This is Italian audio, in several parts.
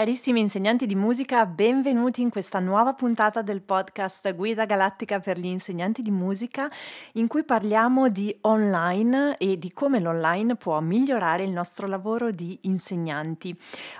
Carissimi insegnanti di musica, benvenuti in questa nuova puntata del podcast Guida Galattica per gli insegnanti di musica, in cui parliamo di online e di come l'online può migliorare il nostro lavoro di insegnanti.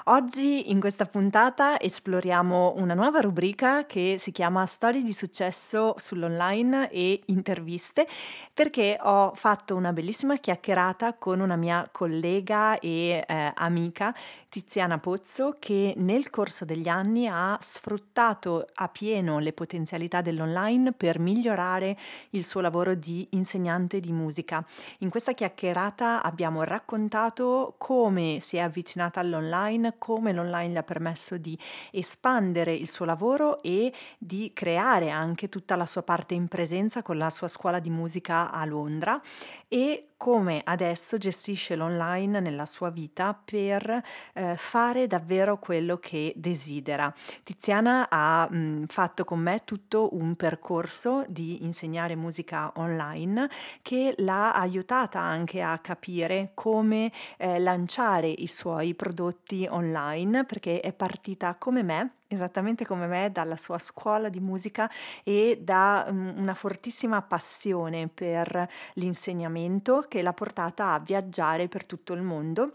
Oggi in questa puntata esploriamo una nuova rubrica che si chiama Storie di successo sull'online e interviste, perché ho fatto una bellissima chiacchierata con una mia collega e eh, amica, Tiziana Pozzo, che nel corso degli anni ha sfruttato a pieno le potenzialità dell'online per migliorare il suo lavoro di insegnante di musica. In questa chiacchierata abbiamo raccontato come si è avvicinata all'online, come l'online le ha permesso di espandere il suo lavoro e di creare anche tutta la sua parte in presenza con la sua scuola di musica a Londra e come adesso gestisce l'online nella sua vita per eh, fare davvero quello che desidera. Tiziana ha mh, fatto con me tutto un percorso di insegnare musica online che l'ha aiutata anche a capire come eh, lanciare i suoi prodotti online perché è partita come me esattamente come me, dalla sua scuola di musica e da um, una fortissima passione per l'insegnamento che l'ha portata a viaggiare per tutto il mondo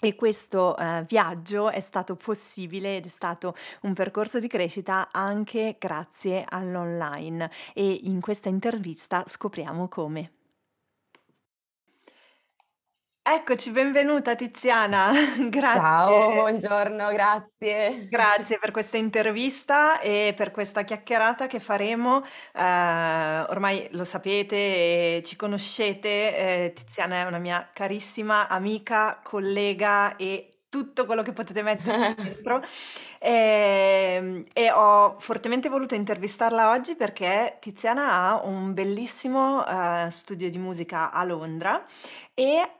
e questo eh, viaggio è stato possibile ed è stato un percorso di crescita anche grazie all'online e in questa intervista scopriamo come. Eccoci, benvenuta Tiziana, grazie. Ciao, buongiorno, grazie. Grazie per questa intervista e per questa chiacchierata che faremo. Eh, ormai lo sapete ci conoscete, eh, Tiziana è una mia carissima amica, collega e tutto quello che potete mettere dentro e, ehm, e, ho fortemente voluto intervistarla oggi perché Tiziana ha un bellissimo uh, studio di musica a Londra e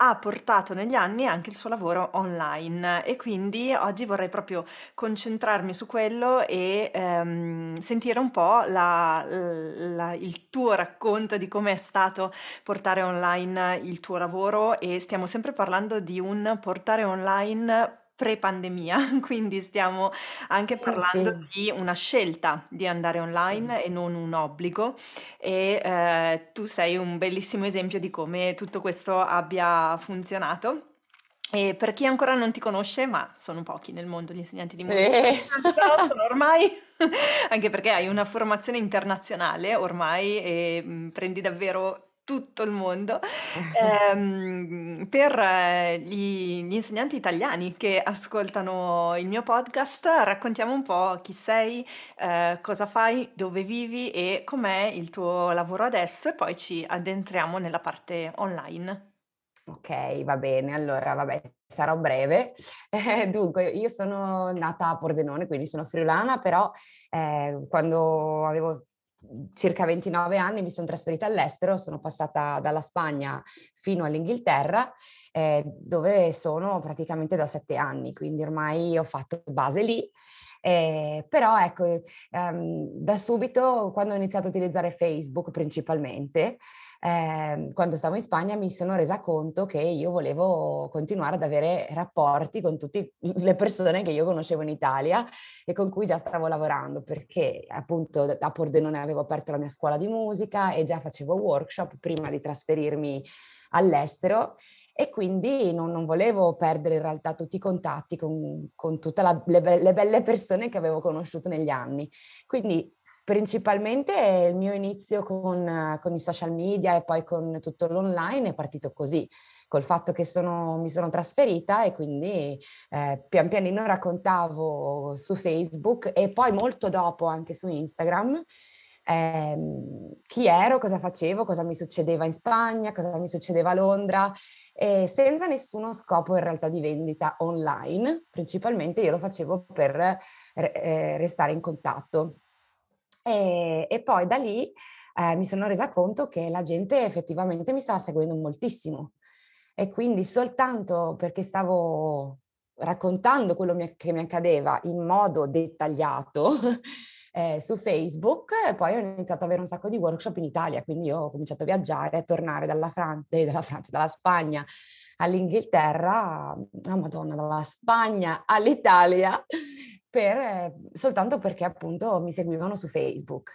ha portato negli anni anche il suo lavoro online e quindi oggi vorrei proprio concentrarmi su quello e ehm, sentire un po' la, la, il tuo racconto di come è stato portare online il tuo lavoro e stiamo sempre parlando di un portare online pre-pandemia, quindi stiamo anche eh, parlando sì. di una scelta di andare online e non un obbligo e eh, tu sei un bellissimo esempio di come tutto questo abbia funzionato. E per chi ancora non ti conosce, ma sono pochi nel mondo gli insegnanti di musica, eh. sono ormai, anche perché hai una formazione internazionale ormai e mm, prendi davvero tutto il mondo, ehm, per eh, gli, gli, insegnanti italiani che ascoltano il mio podcast, raccontiamo un po' chi sei, eh, cosa fai, dove vivi e com'è il tuo lavoro adesso e poi ci addentriamo nella parte online. Ok, va bene, allora vabbè, sarò breve. Eh, dunque, io sono nata a Pordenone, quindi sono friulana, però eh, quando avevo circa 29 anni mi sono trasferita all'estero, sono passata dalla Spagna fino all'Inghilterra, eh, dove sono praticamente da sette anni, quindi ormai ho fatto base lì. Eh, però ecco, ehm, da subito, quando ho iniziato a utilizzare Facebook principalmente, eh, quando stavo in Spagna mi sono resa conto che io volevo continuare ad avere rapporti con tutte le persone che io conoscevo in Italia e con cui già stavo lavorando, perché appunto a Pordenone avevo aperto la mia scuola di musica e già facevo workshop prima di trasferirmi all'estero e quindi non, non, volevo perdere in realtà tutti i contatti con, con tutte le, le, belle persone che avevo conosciuto negli anni. Quindi Principalmente il mio inizio con, con, i social media e poi con tutto l'online è partito così, col fatto che sono, mi sono trasferita e quindi eh, pian pianino raccontavo su Facebook e poi molto dopo anche su Instagram eh, chi ero, cosa facevo, cosa mi succedeva in Spagna, cosa mi succedeva a Londra, e senza nessuno scopo in realtà di vendita online, principalmente io lo facevo per eh, restare in contatto. E, e poi da lì eh, mi sono resa conto che la gente effettivamente mi stava seguendo moltissimo. E quindi soltanto perché stavo raccontando quello che mi accadeva in modo dettagliato, eh, su Facebook e poi ho iniziato ad avere un sacco di workshop in Italia, quindi ho cominciato a viaggiare, a tornare dalla, Fran- eh, dalla Francia, dalla Spagna all'Inghilterra, oh madonna, dalla Spagna all'Italia, per, eh, soltanto perché appunto mi seguivano su Facebook.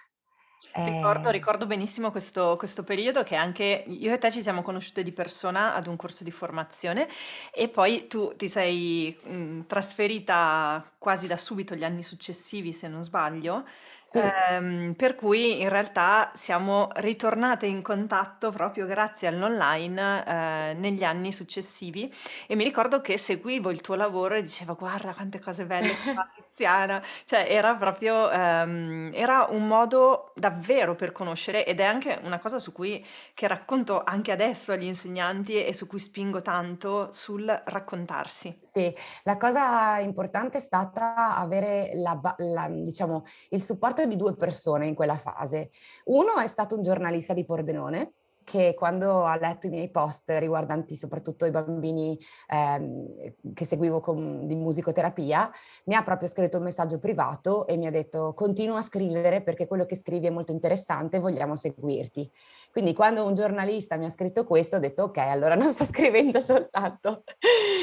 Ricordo, eh. ricordo benissimo questo, questo, periodo che anche io e te ci siamo conosciute di persona ad un corso di formazione e poi tu ti sei mh, trasferita quasi da subito gli anni successivi, se non sbaglio, sì. Ehm, per cui in realtà siamo ritornate in contatto proprio grazie all'online eh, negli anni successivi e mi ricordo che seguivo il tuo lavoro e dicevo guarda quante cose belle che fa Tiziana, cioè era proprio ehm, era un modo davvero per conoscere ed è anche una cosa su cui che racconto anche adesso agli insegnanti e su cui spingo tanto sul raccontarsi. Sì, la cosa importante è stata avere la, la, diciamo, il supporto di due persone in quella fase. Uno è stato un giornalista di Pordenone che quando ha letto i miei post riguardanti soprattutto i bambini ehm, che seguivo con, di musicoterapia, mi ha proprio scritto un messaggio privato e mi ha detto continua a scrivere perché quello che scrivi è molto interessante e vogliamo seguirti. Quindi quando un giornalista mi ha scritto questo ho detto ok, allora non sto scrivendo soltanto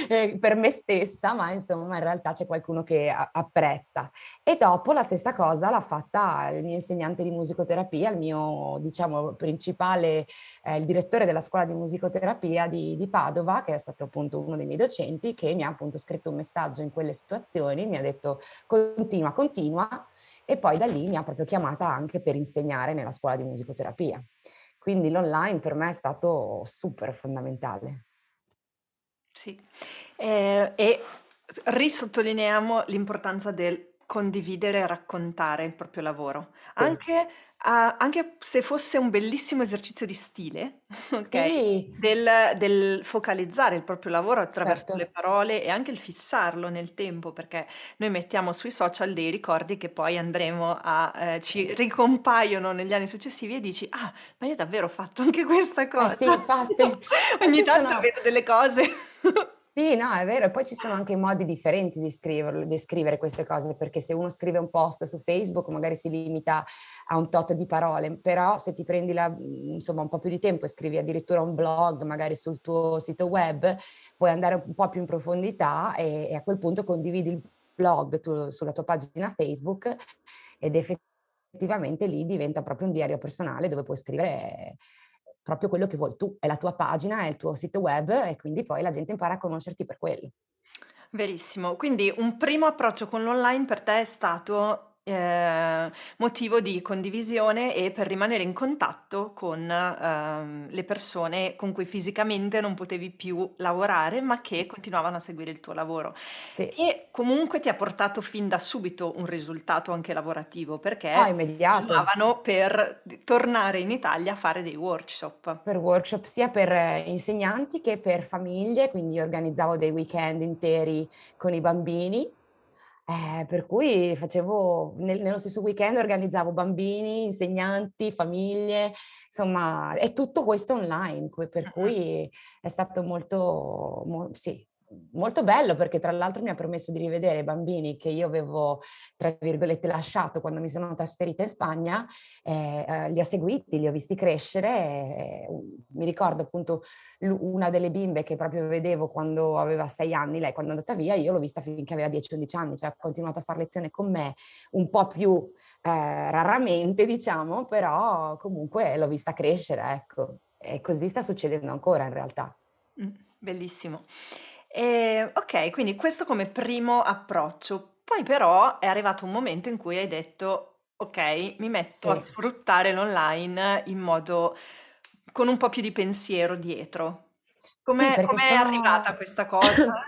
eh, per me stessa, ma insomma in realtà c'è qualcuno che a- apprezza. E dopo la stessa cosa l'ha fatta il mio insegnante di musicoterapia, il mio diciamo principale eh, il direttore della scuola di musicoterapia di, di, Padova, che è stato appunto uno dei miei docenti, che mi ha appunto scritto un messaggio in quelle situazioni, mi ha detto continua, continua, e poi da lì mi ha proprio chiamata anche per insegnare nella scuola di musicoterapia. Quindi l'online per me è stato super fondamentale. Sì, eh, e risottolineiamo l'importanza del condividere e raccontare il proprio lavoro, anche a anche se fosse un bellissimo esercizio di stile, okay, Sì. del del focalizzare il proprio lavoro attraverso le certo. parole e anche il fissarlo nel tempo, perché noi mettiamo sui social dei ricordi che poi andremo a ehm, ci ricompaiono negli anni successivi e dici: "Ah, ma io davvero ho fatto anche questa Eh sì, infatti. Ogni tanto sono vedo delle cose. Sì, no, è vero. E poi ci sono anche modi differenti di scriverlo di scrivere queste cose, perché se uno scrive un post su Facebook magari si limita a un tot di parole, però se ti prendi la, mhmm, insomma un po' più di tempo e scrivi addirittura un blog magari sul tuo sito web, puoi andare un po' più in profondità e, e a quel punto condividi il blog tu, sulla tua pagina Facebook ed effettivamente lì diventa proprio un diario personale dove puoi scrivere proprio quello che vuoi tu, è la tua pagina, è il tuo sito web e quindi poi la gente impara a conoscerti per quello. Verissimo. Quindi un primo approccio con l'online per te è stato Ehm, motivo di condivisione e per rimanere in contatto con, ehm, le persone con cui fisicamente non potevi più lavorare, ma che continuavano a seguire il tuo lavoro. Sì. E comunque ti ha portato fin da subito un risultato anche lavorativo, perché Ah, immediato. per tornare in Italia a fare dei workshop. Per workshop sia per eh, insegnanti che per famiglie, quindi organizzavo dei weekend interi con i bambini eh, per cui facevo, nel, nello stesso weekend organizzavo bambini, insegnanti, famiglie, insomma, è tutto questo online, per cui è stato molto, mo, sì, molto bello perché tra l'altro mi ha permesso di rivedere i bambini che io avevo, tra virgolette, lasciato quando mi sono trasferita in Spagna, eh, eh, li ho seguiti, li ho visti crescere. Eh, mi ricordo appunto una delle bimbe che proprio vedevo quando aveva sei anni, lei quando è andata via, io l'ho vista finché aveva 10-11 anni, cioè ha continuato a fare lezione con me un po' più eh, raramente, diciamo, però comunque l'ho vista crescere, ecco. E così sta succedendo ancora in realtà. Mm, bellissimo. Ehm, okay, quindi questo come primo approccio. Poi però è arrivato un momento in cui hai detto: "Okay, mi metto a sfruttare l'online in modo con un po' più di pensiero dietro." Sì, perché com'è arrivata questa cosa?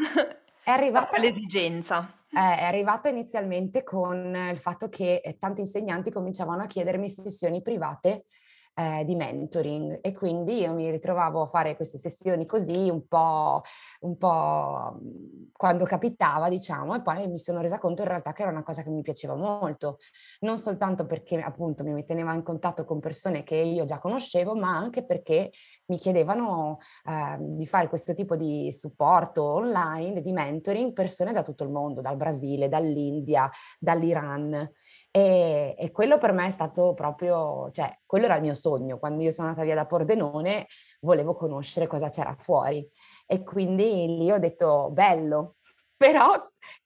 È arrivata l'esigenza? Eh, è arrivata inizialmente con il fatto che, ehm, tanti insegnanti cominciavano a chiedermi sessioni private eh, di mentoring. E quindi io mi ritrovavo a fare queste sessioni così un po', un po' mhmm, quando capitava diciamo e poi mi sono resa conto in realtà che era una cosa che mi piaceva molto, non soltanto perché appunto mi teneva in contatto con persone che io già conoscevo ma anche perché mi chiedevano eh, di fare questo tipo di supporto online, di mentoring, persone da tutto il mondo, dal Brasile, dall'India, dall'Iran E, e, quello per me è stato proprio, cioè, quello era il mio sogno. Quando io sono andata via da Pordenone, volevo conoscere cosa c'era fuori. E quindi lì ho detto, bello, però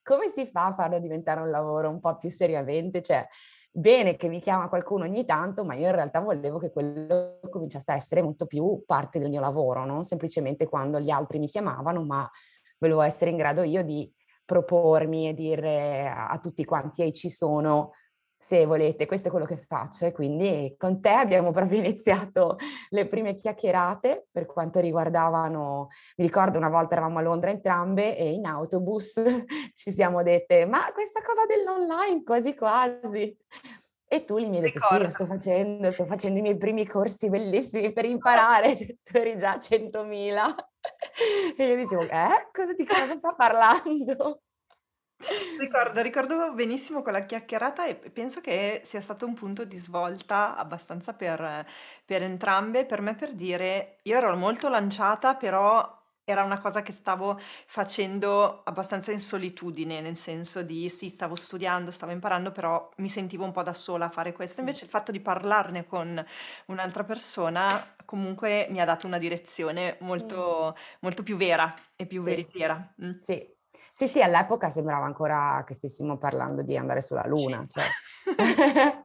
come si fa a farlo diventare un lavoro un po' più seriamente? Cioè, bene che mi chiama qualcuno ogni tanto, ma io in realtà volevo che quello cominciasse a essere molto più parte del mio lavoro, non semplicemente quando gli altri mi chiamavano, ma volevo essere in grado io di propormi e dire a tutti quanti, ehi ci sono, se volete, questo è quello che faccio e quindi con te abbiamo proprio iniziato le prime chiacchierate per quanto riguardavano, mi ricordo una volta eravamo a Londra entrambe e in autobus ci siamo dette ma questa cosa dell'online quasi quasi e tu lì mi hai detto Ricordo. sì, lo sto facendo, sto facendo i miei primi corsi bellissimi per imparare, tu eri già a 100.000 e io dicevo eh, cosa, di cosa sta parlando? Ricordo, ricordo benissimo quella chiacchierata e penso che sia stato un punto di svolta abbastanza per, per entrambe, per me per dire, io ero molto lanciata, però era una cosa che stavo facendo abbastanza in solitudine, nel senso di sì, stavo studiando, stavo imparando, però mi sentivo un po' da sola a fare questo. Invece il fatto di parlarne con un'altra persona comunque mi ha dato una direzione molto, molto più vera e più sì. veritiera. Sì, sì, sì, all'epoca sembrava ancora che stessimo parlando di andare sulla Luna. Cioè.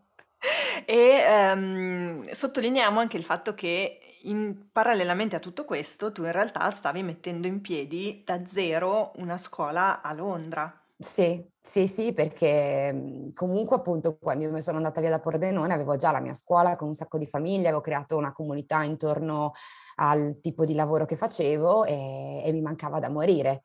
e um, sottolineiamo anche il fatto che in, parallelamente a tutto questo tu in realtà stavi mettendo in piedi da zero una scuola a Londra. Sì, sì, sì, perché mhmm, comunque appunto quando io mi sono andata via da Pordenone avevo già la mia scuola con un sacco di famiglie, avevo creato una comunità intorno al tipo di lavoro che facevo e, e mi mancava da morire.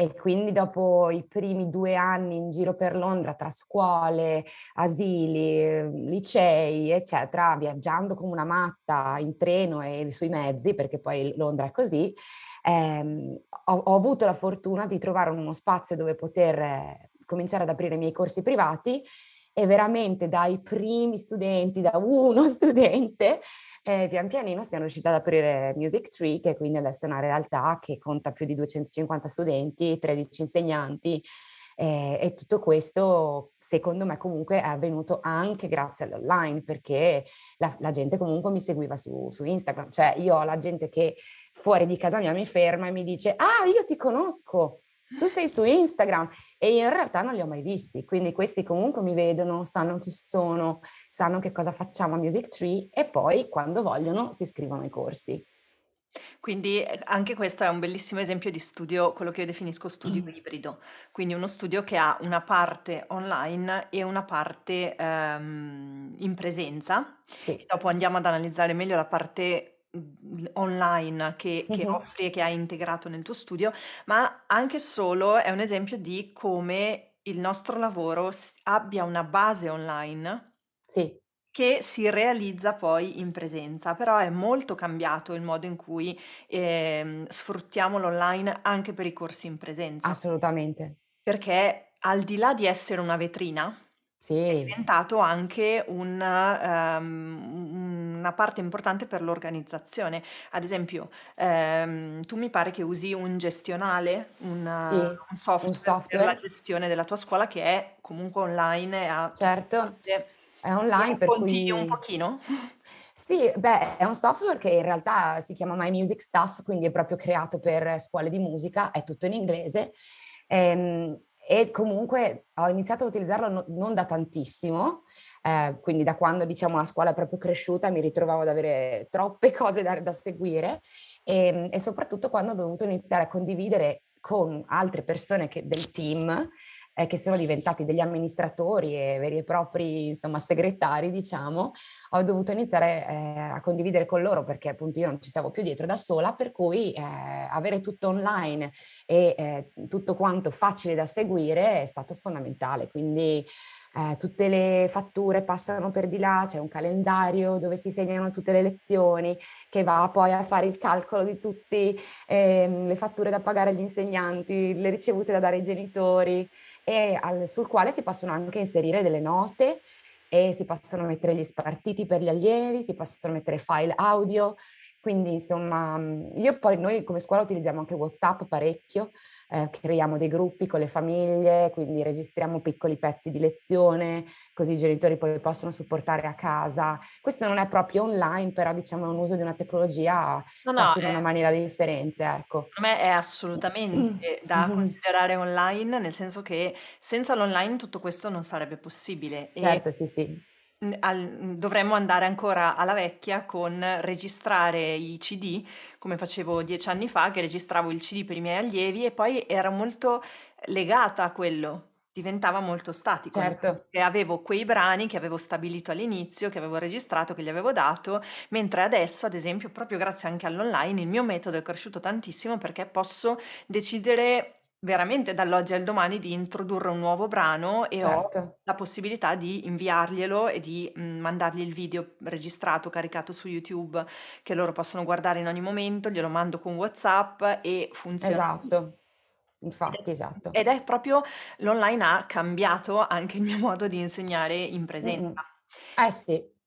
E quindi dopo i primi due anni in giro per Londra, tra scuole, asili, licei, eccetera, viaggiando come una matta in treno e sui mezzi, perché poi Londra è così, ehm, ho, ho, avuto la fortuna di trovare uno spazio dove poter eh, cominciare ad aprire i miei corsi privati e veramente dai primi studenti, da uno studente, eh, pian pianino siamo riusciti ad aprire Music Tree, che quindi adesso è una realtà che conta più di 250 studenti, 13 insegnanti, eh, e tutto questo, secondo me, comunque è avvenuto anche grazie all'online, perché la, la gente comunque mi seguiva su, su, Instagram. Cioè, io ho la gente che fuori di casa mia mi ferma e mi dice: Ah, io ti conosco tu sei su Instagram e io in realtà non li ho mai visti, quindi questi comunque mi vedono, sanno chi sono, sanno che cosa facciamo a Music Tree e poi quando vogliono si iscrivono ai corsi. Quindi eh, anche questo è un bellissimo esempio di studio, quello che io definisco studio mm. ibrido, quindi uno studio che ha una parte online e una parte um, in presenza. Sì. Dopo andiamo ad analizzare meglio la parte Mhmm, online che, che uh-huh. offri e che hai integrato nel tuo studio, ma anche solo è un esempio di come il nostro lavoro abbia una base online sì. che si realizza poi in presenza, però è molto cambiato il modo in cui eh, sfruttiamo l'online anche per i corsi in presenza. Assolutamente. Perché al di là di essere una vetrina, sì. è diventato anche un, um, una parte importante per l'organizzazione. Ad esempio, ehm, tu mi pare che usi un gestionale, un, sì, un, software, un, software, per la gestione della tua scuola che è comunque online. E certo, è online per cui... un pochino? Sì, beh, è un software che in realtà si chiama My Music Stuff, quindi è proprio creato per scuole di musica, è tutto in inglese. Ehm, e comunque ho iniziato a utilizzarlo no, non da tantissimo, eh, quindi da quando diciamo la scuola è proprio cresciuta mi ritrovavo ad avere troppe cose da, da seguire. E, ehm, e, soprattutto quando ho dovuto iniziare a condividere con altre persone che, del team eh, che sono diventati degli amministratori e veri e propri insomma segretari diciamo ho dovuto iniziare eh, a condividere con loro perché appunto io non ci stavo più dietro da sola per cui eh, avere tutto online e eh, tutto quanto facile da seguire è stato fondamentale. Quindi eh, tutte le fatture passano per di là, c'è un calendario dove si segnano tutte le lezioni che va poi a fare il calcolo di tutte ehm, le fatture da pagare agli insegnanti, le ricevute da dare ai genitori e al, sul quale si possono anche inserire delle note e si possono mettere gli spartiti per gli allievi, si possono mettere file audio, quindi insomma io poi noi come scuola utilizziamo anche WhatsApp parecchio eh, creiamo dei gruppi con le famiglie, quindi registriamo piccoli pezzi di lezione, così i genitori poi possono supportare a casa. Questo non è proprio online, però diciamo è un uso di una tecnologia no, fatto no, in una maniera differente. Ecco. Secondo me è assolutamente da considerare online, nel senso che senza l'online tutto questo non sarebbe possibile. Certo, e... sì, sì al, dovremmo andare ancora alla vecchia con registrare i CD, come facevo dieci anni fa, che registravo il CD per i miei allievi e poi era molto legata a quello, diventava molto statico. Certo. E avevo quei brani che avevo stabilito all'inizio, che avevo registrato, che gli avevo dato, mentre adesso, ad esempio, proprio grazie anche all'online, il mio metodo è cresciuto tantissimo perché posso decidere veramente dall'oggi al domani di introdurre un nuovo brano e ho Certo. la possibilità di inviarglielo e di mm, mandargli il video registrato, caricato su YouTube, che loro possono guardare in ogni momento, glielo mando con WhatsApp e funziona. Esatto, infatti, esatto. Ed è proprio l'online ha cambiato anche il mio modo di insegnare in presenza. Eh sì.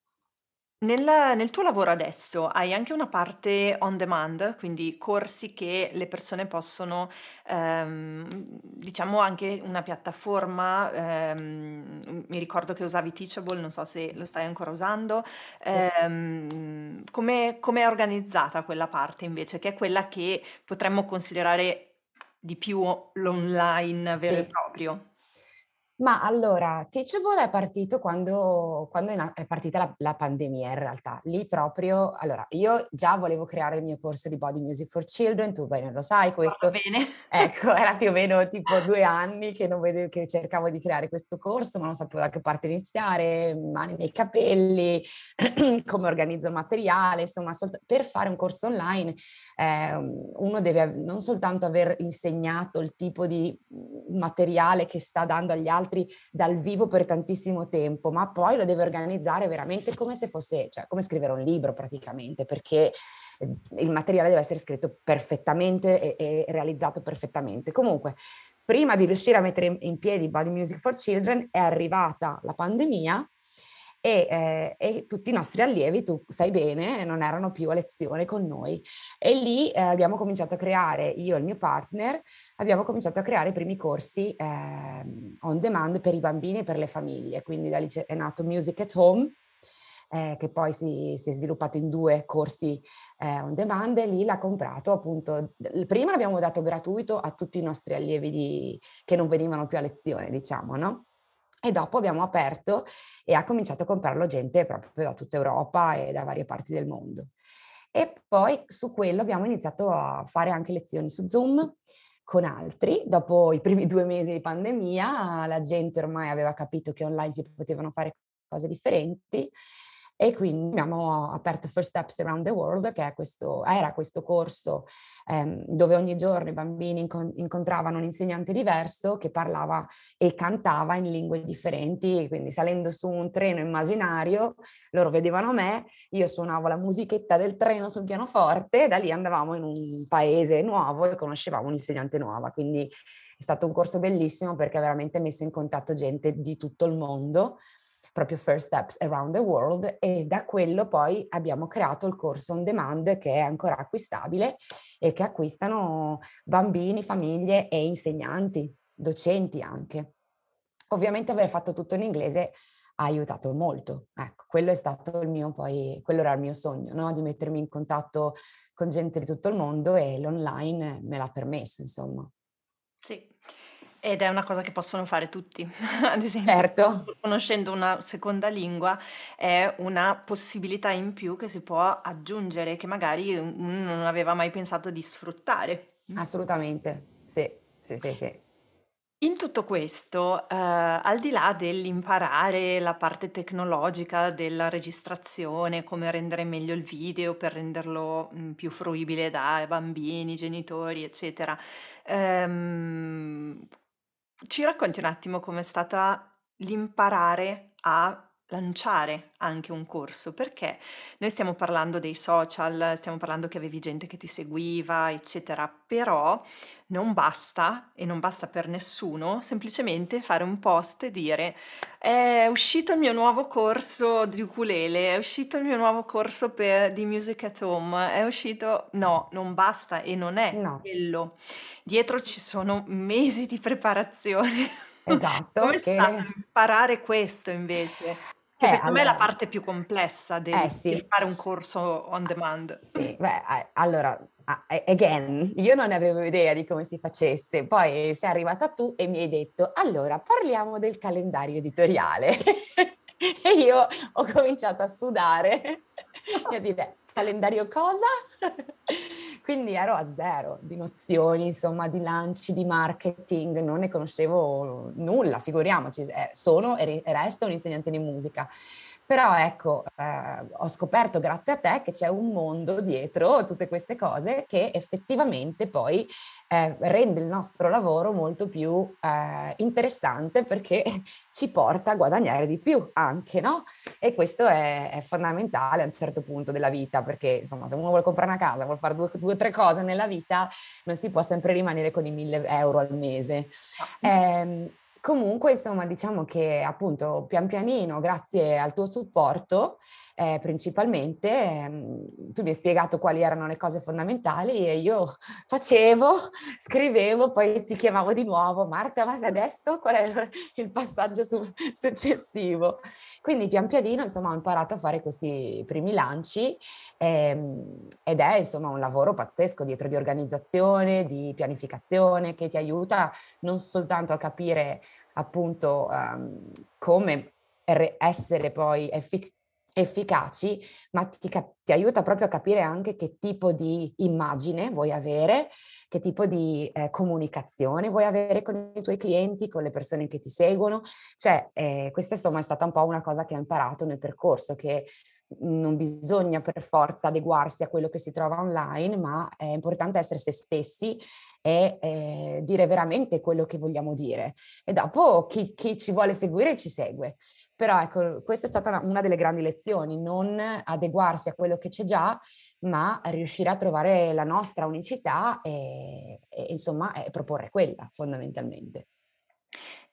Nel, nel tuo lavoro adesso hai anche una parte on demand, quindi corsi che le persone possono, ehm, diciamo anche una piattaforma, ehm, mi ricordo che usavi Teachable, non so se lo stai ancora usando, Sì. ehm, come, è organizzata quella parte invece, che è quella che potremmo considerare di più l'online vero e Sì. proprio? Ma allora, Teachable è partito quando, quando è, na- è partita la, la pandemia in realtà. Lì proprio, allora, io già volevo creare il mio corso di Body Music for Children, tu bene lo sai Va questo. bene. Ecco, era più o meno tipo due anni che, non vedevo, che cercavo di creare questo corso, ma non sapevo da che parte iniziare, mani nei capelli, come organizzo il materiale, insomma, solt- per fare un corso online eh, uno deve non soltanto aver insegnato il tipo di materiale che sta dando agli altri, altri dal vivo per tantissimo tempo, ma poi lo deve organizzare veramente come se fosse, cioè come scrivere un libro praticamente, perché eh, il materiale deve essere scritto perfettamente e, e realizzato perfettamente. Comunque, prima di riuscire a mettere in piedi Body Music for Children è arrivata la pandemia e, eh, e, tutti i nostri allievi, tu sai bene, non erano più a lezione con noi. E lì eh, abbiamo cominciato a creare, io e il mio partner, abbiamo cominciato a creare i primi corsi eh, on demand per i bambini e per le famiglie. Quindi da lì è nato Music at Home, eh, che poi si, si, è sviluppato in due corsi eh, on demand e lì l'ha comprato appunto, prima l'abbiamo dato gratuito a tutti i nostri allievi di, che non venivano più a lezione, diciamo, no? E dopo abbiamo aperto e ha cominciato a comprarlo gente proprio da tutta Europa e da varie parti del mondo. E poi su quello abbiamo iniziato a fare anche lezioni su Zoom con altri. Dopo i primi due mesi di pandemia la gente ormai aveva capito che online si potevano fare cose differenti e quindi abbiamo aperto First Steps Around the World, che questo, era questo corso ehm, dove ogni giorno i bambini incont- incontravano un insegnante diverso che parlava e cantava in lingue differenti, quindi salendo su un treno immaginario, loro vedevano me, io suonavo la musichetta del treno sul pianoforte e da lì andavamo in un paese nuovo e conoscevamo un'insegnante nuova, quindi è stato un corso bellissimo perché ha veramente messo in contatto gente di tutto il mondo proprio First Steps Around the World e da quello poi abbiamo creato il corso on demand che è ancora acquistabile e che acquistano bambini, famiglie e insegnanti, docenti anche. Ovviamente aver fatto tutto in inglese ha aiutato molto. Ecco, quello è stato il mio poi, quello era il mio sogno, no? di mettermi in contatto con gente di tutto il mondo e l'online me l'ha permesso, insomma. Sì. Ed è una cosa che possono fare tutti. Ad esempio, Certo. conoscendo una seconda lingua è una possibilità in più che si può aggiungere, che magari uno non aveva mai pensato di sfruttare. Assolutamente, sì, sì, sì, sì. In tutto questo, eh, al di là dell'imparare la parte tecnologica della registrazione, come rendere meglio il video per renderlo mh, più fruibile da bambini, genitori, eccetera, ehm, ci racconti un attimo com'è stata l'imparare a lanciare anche un corso, perché noi stiamo parlando dei social, stiamo parlando che avevi gente che ti seguiva, eccetera, però non basta e non basta per nessuno semplicemente fare un post e dire è uscito il mio nuovo corso di ukulele, è uscito il mio nuovo corso per, di music at home, è uscito... No, non basta e non è No, quello. Dietro ci sono mesi di preparazione. esatto, Come che imparare questo invece? Che eh, secondo me è la allora, parte più complessa eh del, del sì, fare un corso on demand. Sì, beh, allora, again, io non avevo idea di come si facesse, poi sei arrivata tu e mi hai detto, allora parliamo del calendario editoriale. E io ho cominciato a sudare e a dire, calendario cosa? Quindi ero a zero di nozioni, insomma, di lanci, di marketing, non ne conoscevo nulla, figuriamoci, eh, sono e resto un insegnante di musica. Però ecco, eh, ho scoperto grazie a te che c'è un mondo dietro tutte queste cose che effettivamente poi eh, rende il nostro lavoro molto più eh, interessante perché ci porta a guadagnare di più anche, no? E questo è, è, fondamentale a un certo punto della vita perché insomma se uno vuole comprare una casa, vuole fare due o tre cose nella vita, non si può sempre rimanere con i mille euro al mese. Eh, Comunque, insomma, diciamo che appunto pian pianino, grazie al tuo supporto, eh, principalmente, ehm, tu mi hai spiegato quali erano le cose fondamentali e io facevo, scrivevo, poi ti chiamavo di nuovo, Marta, ma se adesso qual è il passaggio su- successivo? Quindi pian pianino, insomma, ho imparato a fare questi primi lanci ehm, ed è, insomma, un lavoro pazzesco dietro di organizzazione, di pianificazione che ti aiuta non soltanto a capire appunto um, come essere poi effic- efficaci, ma ti, cap- ti, aiuta proprio a capire anche che tipo di immagine vuoi avere, che tipo di eh, comunicazione vuoi avere con i tuoi clienti, con le persone che ti seguono. Cioè, eh, questa insomma è stata un po' una cosa che ho imparato nel percorso, che non bisogna per forza adeguarsi a quello che si trova online, ma è importante essere se stessi e eh, dire veramente quello che vogliamo dire. E dopo chi, chi, ci vuole seguire ci segue. Però ecco, questa è stata una, delle grandi lezioni, non adeguarsi a quello che c'è già, ma riuscire a trovare la nostra unicità e, e insomma e proporre quella fondamentalmente.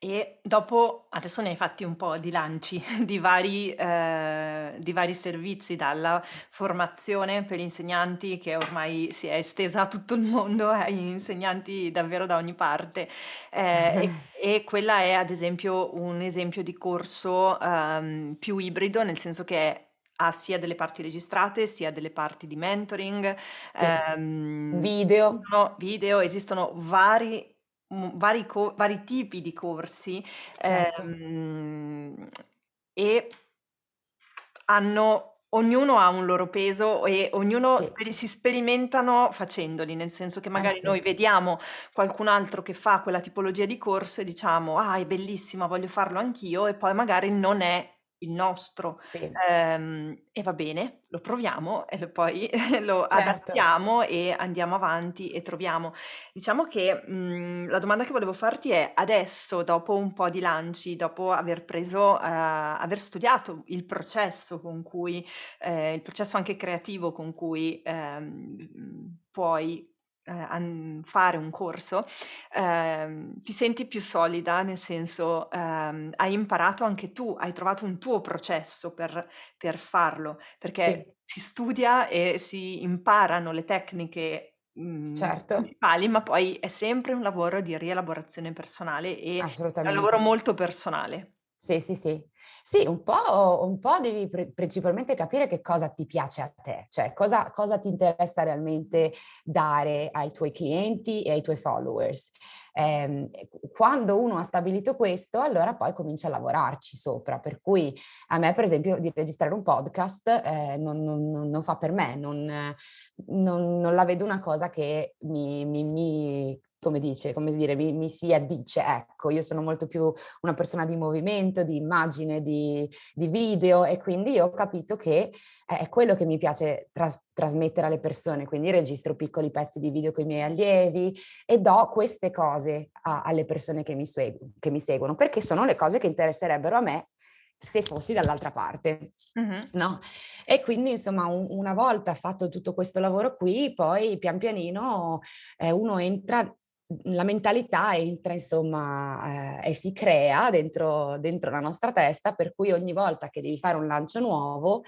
E dopo, adesso ne hai fatti un po' di lanci di vari, eh, di vari servizi, dalla formazione per gli insegnanti che ormai si è estesa a tutto il mondo, ai insegnanti davvero da ogni parte. Eh, e, e, quella è ad esempio un esempio di corso um, più ibrido, nel senso che ha sia delle parti registrate sia delle parti di mentoring, sì. ehm, video. Esistono, video, esistono vari vari, co- vari tipi di corsi certo. ehm, e hanno ognuno ha un loro peso e ognuno sì. si sperimentano facendoli, nel senso che magari eh sì. noi vediamo qualcun altro che fa quella tipologia di corso e diciamo ah è bellissima, voglio farlo anch'io e poi magari non è il nostro sì. ehm, e va bene, lo proviamo e poi lo certo. adattiamo e andiamo avanti e troviamo. Diciamo che mh, mhmm, la domanda che volevo farti è adesso, dopo un po' di lanci, dopo aver preso, eh, aver studiato il processo con cui, eh, il processo anche creativo con cui eh, puoi eh, fare un corso, eh, ti senti più solida, nel senso ehm, hai imparato anche tu, hai trovato un tuo processo per, per farlo, perché sì. si studia e si imparano le tecniche mhmm, certo. principali, ma poi è sempre un lavoro di rielaborazione personale e un lavoro molto personale. Sì, sì, sì. Sì, un po', un po' devi pre- principalmente capire che cosa ti piace a te, cioè cosa, cosa, ti interessa realmente dare ai tuoi clienti e ai tuoi followers. Eh, quando uno ha stabilito questo, allora poi comincia a lavorarci sopra. Per cui a me, per esempio, di registrare un podcast eh, non, non, non, fa per me, non, non, la vedo una cosa che mi, mi, mi come dice, come dire, mi, mi, si addice. Ecco, io sono molto più una persona di movimento, di immagine, di, di video e quindi ho capito che è quello che mi piace tras- trasmettere alle persone, quindi registro piccoli pezzi di video con i miei allievi e do queste cose a, alle persone che mi, segu- che mi seguono, perché sono le cose che interesserebbero a me se fossi dall'altra parte, mm-hmm. no? E quindi insomma un, una volta fatto tutto questo lavoro qui, poi pian pianino eh, uno entra la mentalità entra insomma eh, e si crea dentro, dentro la nostra testa, per cui ogni volta che devi fare un lancio nuovo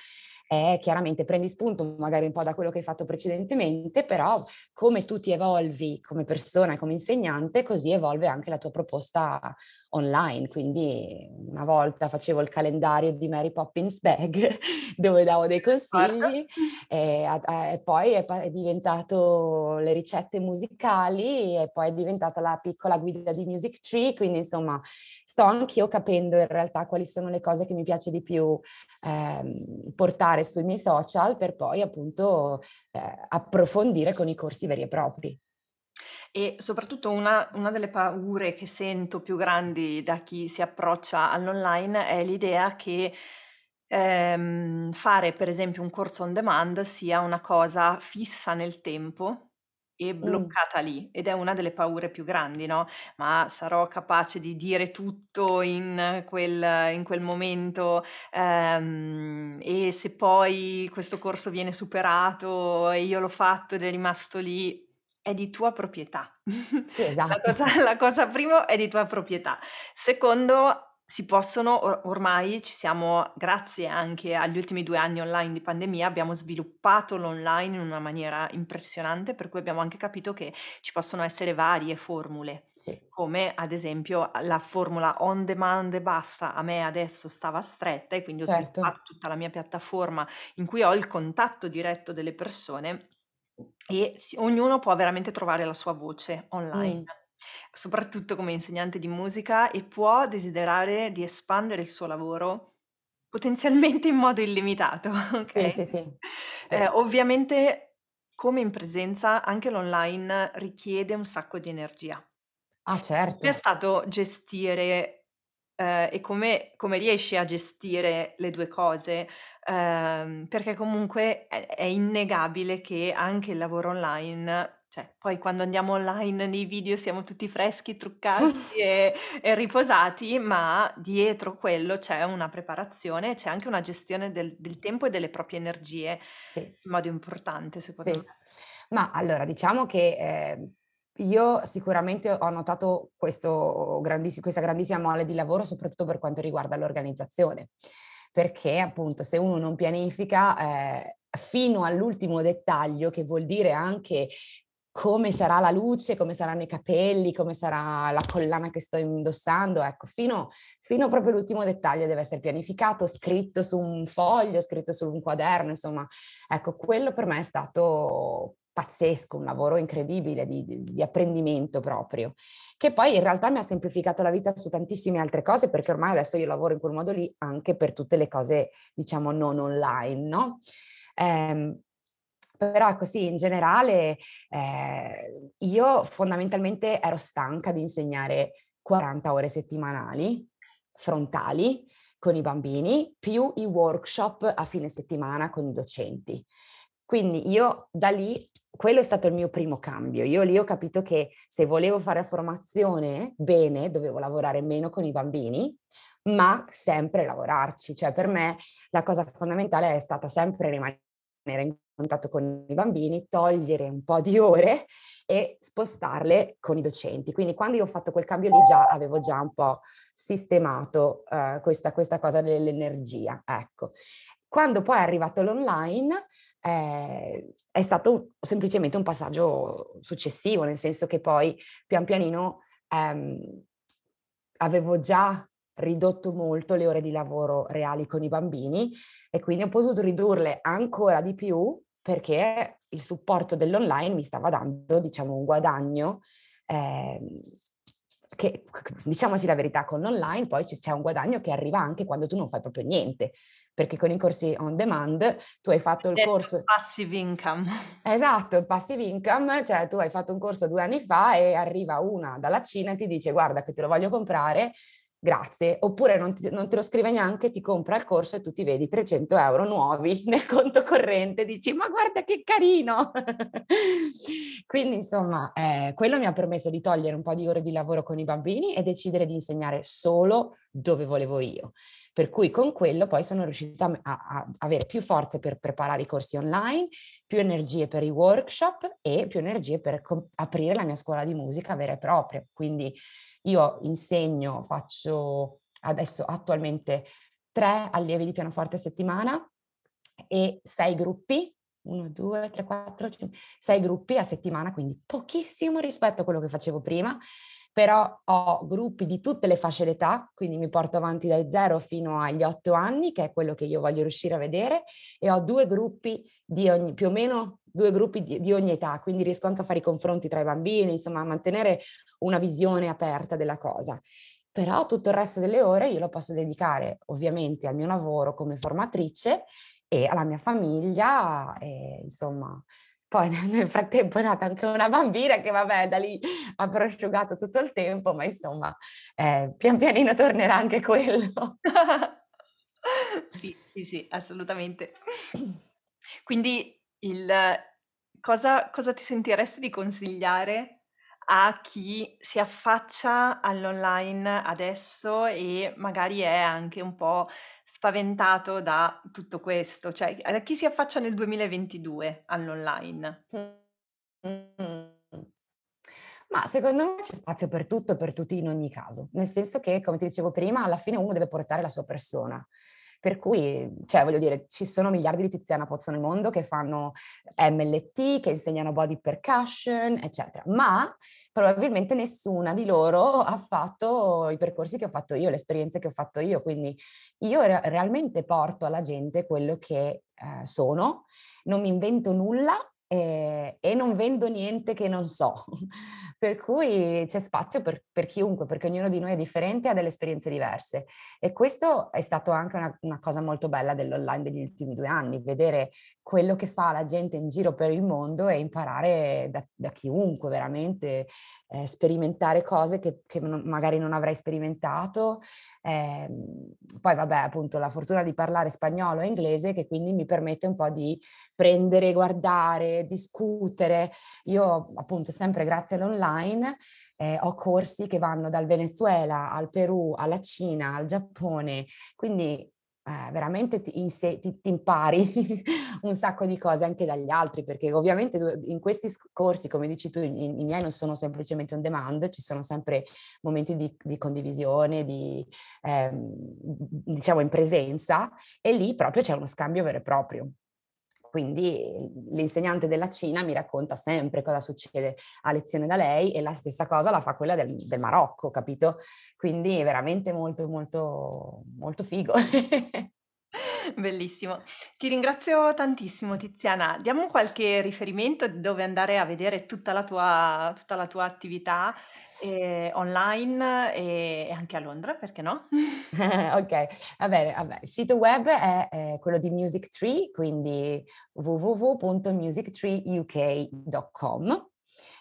è chiaramente prendi spunto magari un po' da quello che hai fatto precedentemente, però come tu ti evolvi come persona e come insegnante, così evolve anche la tua proposta online. Quindi una volta facevo il calendario di Mary Poppins Bag dove davo dei consigli e, e, poi è, è, diventato le ricette musicali e poi è diventata la piccola guida di Music Tree, quindi insomma sto anch'io capendo in realtà quali sono le cose che mi piace di più eh, portare sui miei social per poi appunto eh, approfondire con i corsi veri e propri. E soprattutto una, una, delle paure che sento più grandi da chi si approccia all'online è l'idea che ehm, fare per esempio un corso on demand sia una cosa fissa nel tempo e bloccata mm. lì ed è una delle paure più grandi, no? Ma sarò capace di dire tutto in quel, in quel momento ehm, e se poi questo corso viene superato e io l'ho fatto ed è rimasto lì, è di tua proprietà. Sì, esatto. la, cosa, la cosa prima è di tua proprietà. Secondo, si possono, or- ormai ci siamo, grazie anche agli ultimi due anni online di pandemia, abbiamo sviluppato l'online in una maniera impressionante, per cui abbiamo anche capito che ci possono essere varie formule, sì. come ad esempio la formula on demand e basta, a me adesso stava stretta e quindi ho certo. sviluppato tutta la mia piattaforma in cui ho il contatto diretto delle persone e si ognuno può veramente trovare la sua voce online, Mh. soprattutto come insegnante di musica e può desiderare di espandere il suo lavoro potenzialmente in modo illimitato, Sì, sì, sì. Ehm, ovviamente come in presenza anche l'online richiede un sacco di energia. Ah, Come è stato gestire, ehm, e come come riesci a gestire le due cose? Ehm, perché comunque è è innegabile che anche il lavoro online cioè poi quando andiamo online nei video siamo tutti freschi, truccati e e riposati, ma dietro quello c'è una preparazione, c'è anche una gestione del del tempo e delle proprie energie Sì. in modo importante secondo Sì. me. Ma allora diciamo che, ehm, io sicuramente ho notato questo grandissi questa grandissima mole di lavoro, soprattutto per quanto riguarda l'organizzazione. Perché appunto se uno non pianifica eh, fino all'ultimo dettaglio, che vuol dire anche come sarà la luce, come saranno i capelli, come sarà la collana che sto indossando, ecco, fino, fino proprio all'ultimo dettaglio deve essere pianificato, scritto su un foglio, scritto su un quaderno, insomma, ecco, quello per me è stato pazzesco, un lavoro incredibile di, di, di, apprendimento proprio, che poi in realtà mi ha semplificato la vita su tantissime altre cose, perché ormai adesso io lavoro in quel modo lì anche per tutte le cose, diciamo, non online, no? Eh, però così in generale eh, io fondamentalmente ero stanca di insegnare 40 ore settimanali frontali con i bambini, più i workshop a fine settimana con i docenti. Quindi io da lì, quello è stato il mio primo cambio. Io lì ho capito che se volevo fare formazione bene, dovevo lavorare meno con i bambini, ma sempre lavorarci. Cioè per me la cosa fondamentale è stata sempre rimanere in contatto con i bambini, togliere un po' di ore e spostarle con i docenti. Quindi quando io ho fatto quel cambio lì già avevo già un po' sistemato uh, questa, questa cosa dell'energia. Ecco. Quando poi è arrivato l'online eh, è stato semplicemente un passaggio successivo, nel senso che poi pian pianino ehm, avevo già ridotto molto le ore di lavoro reali con i bambini e quindi ho potuto ridurle ancora di più perché il supporto dell'online mi stava dando, diciamo, un guadagno eh, che, diciamoci la verità, con l'online poi c'è un guadagno che arriva anche quando tu non fai proprio niente perché con i corsi on demand tu hai fatto il corso... Passive income. Esatto, il passive income, cioè tu hai fatto un corso due anni fa e arriva una dalla Cina e ti dice guarda che te lo voglio comprare, grazie, oppure non, ti, non, te lo scrive neanche, ti compra il corso e tu ti vedi 300 euro nuovi nel conto corrente, dici ma guarda che carino! Quindi insomma, eh, quello mi ha permesso di togliere un po' di ore di lavoro con i bambini e decidere di insegnare solo dove volevo io. Per cui con quello poi sono riuscita a, a, avere più forze per preparare i corsi online, più energie per i workshop e più energie per comp- aprire la mia scuola di musica vera e propria. Quindi io insegno, faccio adesso attualmente tre allievi di pianoforte a settimana e sei gruppi, uno, due, tre, quattro, cinque, sei gruppi a settimana, quindi pochissimo rispetto a quello che facevo prima, però ho gruppi di tutte le fasce d'età, quindi mi porto avanti dai zero fino agli otto anni, che è quello che io voglio riuscire a vedere, e ho due gruppi di ogni, più o meno due gruppi di, di, ogni età, quindi riesco anche a fare i confronti tra i bambini, insomma, a mantenere una visione aperta della cosa. Però tutto il resto delle ore io lo posso dedicare ovviamente al mio lavoro come formatrice e alla mia famiglia, e, insomma, poi nel frattempo è nata anche una bambina che vabbè da lì ha prosciugato tutto il tempo, ma insomma eh, pian pianino tornerà anche quello. sì, sì, sì, assolutamente. Quindi il, cosa, cosa ti sentiresti di consigliare a chi si affaccia all'online adesso e magari è anche un po' spaventato da tutto questo, cioè a chi si affaccia nel 2022 all'online? Ma secondo me c'è spazio per tutto e per tutti in ogni caso, nel senso che, come ti dicevo prima, alla fine uno deve portare la sua persona. Per cui, cioè, voglio dire, ci sono miliardi di Tiziana Pozzo nel mondo che fanno MLT, che insegnano body percussion, eccetera. Ma probabilmente nessuna di loro ha fatto i percorsi che ho fatto io, le esperienze che ho fatto io. Quindi io re- realmente porto alla gente quello che eh, sono, non mi invento nulla e, e non vendo niente che non so. per cui c'è spazio per, per, chiunque, perché ognuno di noi è differente e ha delle esperienze diverse. E questo è stato anche una, una, cosa molto bella dell'online degli ultimi due anni, vedere quello che fa la gente in giro per il mondo e imparare da, da chiunque veramente, eh, sperimentare cose che, che non, magari non avrei sperimentato. Eh, poi vabbè, appunto, la fortuna di parlare spagnolo e inglese che quindi mi permette un po' di prendere, guardare, discutere. Io appunto sempre grazie all'online online, eh, ho corsi che vanno dal Venezuela al Perù, alla Cina, al Giappone, quindi eh, veramente ti, in se, ti, ti, impari un sacco di cose anche dagli altri, perché ovviamente in questi corsi, come dici tu, i, i miei non sono semplicemente on demand, ci sono sempre momenti di, di condivisione, di, ehm, diciamo in presenza, e lì proprio c'è uno scambio vero e proprio. Quindi l'insegnante della Cina mi racconta sempre cosa succede a lezione da lei e la stessa cosa la fa quella del, del Marocco, capito? Quindi è veramente molto, molto, molto figo. Bellissimo. Ti ringrazio tantissimo Tiziana. Diamo qualche riferimento di dove andare a vedere tutta la tua, tutta la tua attività eh, online e, e, anche a Londra, perché no? ok, va bene, il sito web è, è quello di Music Tree, quindi www.musictreeuk.com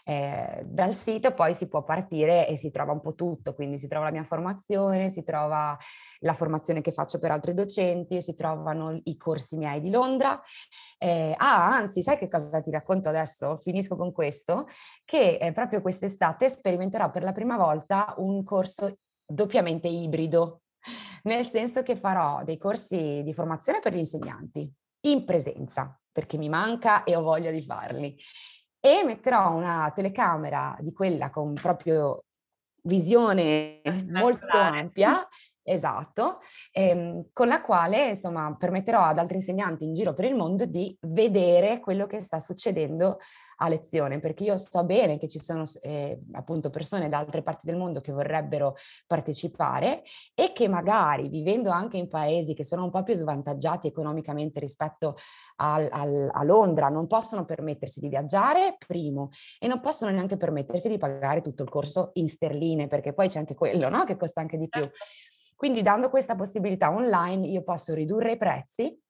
eh, dal sito poi si può partire e si trova un po' tutto, quindi si trova la mia formazione, si trova la formazione che faccio per altri docenti, si trovano i corsi miei di Londra. Eh, ah, anzi, sai che cosa ti racconto adesso? Finisco con questo, che eh, proprio quest'estate sperimenterò per la prima volta un corso doppiamente ibrido, nel senso che farò dei corsi di formazione per gli insegnanti in presenza, perché mi manca e ho voglia di farli e metterò una telecamera di quella con proprio visione molto ampia Esatto, ehm, con la quale insomma permetterò ad altri insegnanti in giro per il mondo di vedere quello che sta succedendo a lezione, perché io so bene che ci sono eh, appunto persone da altre parti del mondo che vorrebbero partecipare e che magari vivendo anche in paesi che sono un po' più svantaggiati economicamente rispetto al, al, a Londra non possono permettersi di viaggiare, primo, e non possono neanche permettersi di pagare tutto il corso in sterline, perché poi c'è anche quello, no? Che costa anche di più. Quindi dando questa possibilità online io posso ridurre i prezzi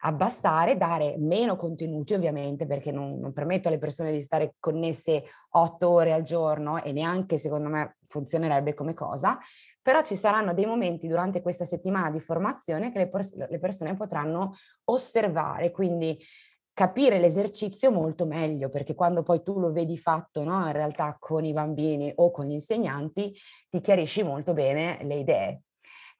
abbassare, dare meno contenuti ovviamente perché non, non permetto alle persone di stare connesse otto ore al giorno e neanche secondo me funzionerebbe come cosa, però ci saranno dei momenti durante questa settimana di formazione che le, pers- le persone potranno osservare, quindi capire l'esercizio molto meglio, perché quando poi tu lo vedi fatto no, in realtà con i bambini o con gli insegnanti, ti chiarisci molto bene le idee.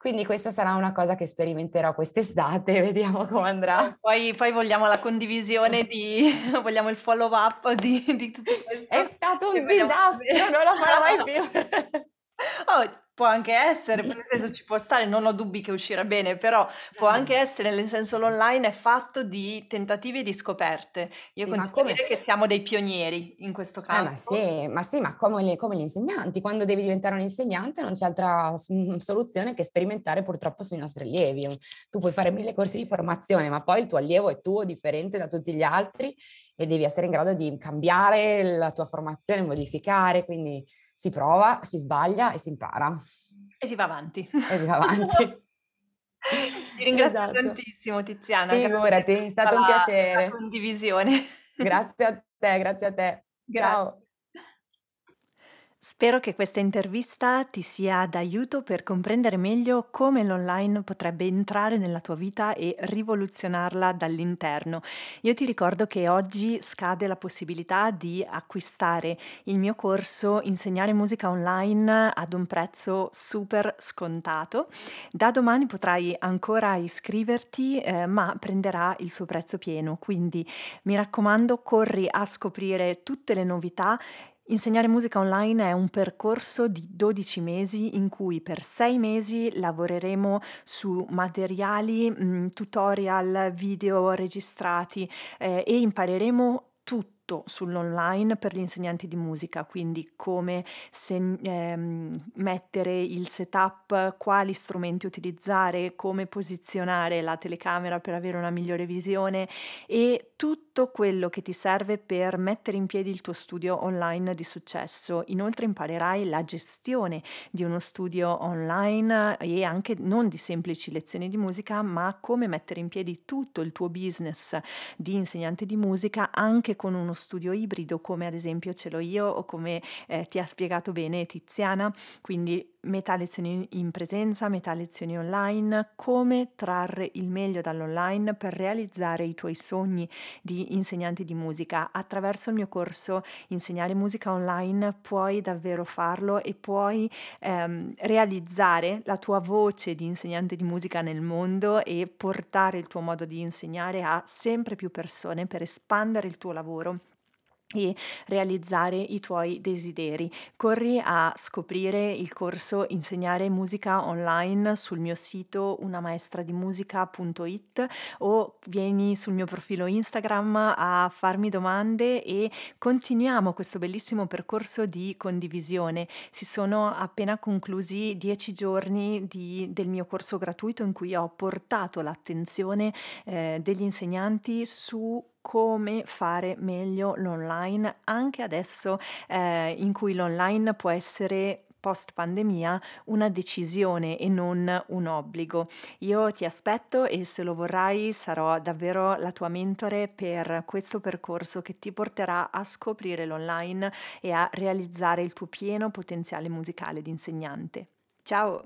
Quindi questa sarà una cosa che sperimenterò quest'estate, vediamo come andrà. Poi, poi vogliamo la condivisione di, vogliamo il follow up di, di tutto questo. È stato un disastro, non lo farò mai più. Oh, Può anche essere, nel senso ci può stare, non ho dubbi che uscirà bene, però può anche essere, nel senso l'online è fatto di tentativi e di scoperte. Io Sì, continuo a dire che siamo dei pionieri in questo Eh, ma campo. sì, ma sì, ma come, le- come gli insegnanti, quando devi diventare un insegnante non c'è altra s- mm, soluzione che sperimentare purtroppo sui nostri allievi. Tu puoi fare mille corsi di formazione, ma poi il tuo allievo è tuo, differente da tutti gli altri e devi essere in grado di cambiare la tua formazione, modificare, quindi si prova, si sbaglia e si impara E si va avanti. e si va avanti. Ti ringrazio Esatto. tantissimo Tiziana, Figurati, è stato un la, la piacere. condivisione. Grazie a te, grazie a te. Grazie. Ciao. Spero che questa intervista ti sia d'aiuto per comprendere meglio come l'online potrebbe entrare nella tua vita e rivoluzionarla dall'interno. Io ti ricordo che oggi scade la possibilità di acquistare il mio corso Insegnare musica online ad un prezzo super scontato. Da domani potrai ancora iscriverti, eh, ma prenderà il suo prezzo pieno, quindi mi raccomando, corri a scoprire tutte le novità Insegnare musica online è un percorso di 12 mesi in cui per 6 mesi lavoreremo su materiali, mh, tutorial, video registrati eh, e impareremo tutto sull'online per gli insegnanti di musica, quindi come se- ehm, mettere il setup, quali strumenti utilizzare, come posizionare la telecamera per avere una migliore visione e tutto quello che ti serve per mettere in piedi il tuo studio online di successo. Inoltre imparerai la gestione di uno studio online e anche non di semplici lezioni di musica, ma come mettere in piedi tutto il tuo business di insegnante di musica anche con uno studio ibrido come ad esempio ce l'ho io o come eh, ti ha spiegato bene Tiziana, quindi metà lezioni in presenza, metà lezioni online, come trarre il meglio dall'online per realizzare i tuoi sogni di insegnante di musica. Attraverso il mio corso Insegnare musica online puoi davvero farlo e puoi ehm, realizzare la tua voce di insegnante di musica nel mondo e portare il tuo modo di insegnare a sempre più persone per espandere il tuo lavoro e realizzare i tuoi desideri. Corri a scoprire il corso Insegnare musica online sul mio sito unamaestradimusica.it o vieni sul mio profilo Instagram a farmi domande e continuiamo questo bellissimo percorso di condivisione. Si sono appena conclusi dieci giorni di, del mio corso gratuito in cui ho portato l'attenzione eh, degli insegnanti su come fare meglio l'online anche adesso eh, in cui l'online può essere post pandemia una decisione e non un obbligo. Io ti aspetto e se lo vorrai sarò davvero la tua mentore per questo percorso che ti porterà a scoprire l'online e a realizzare il tuo pieno potenziale musicale di insegnante. Ciao!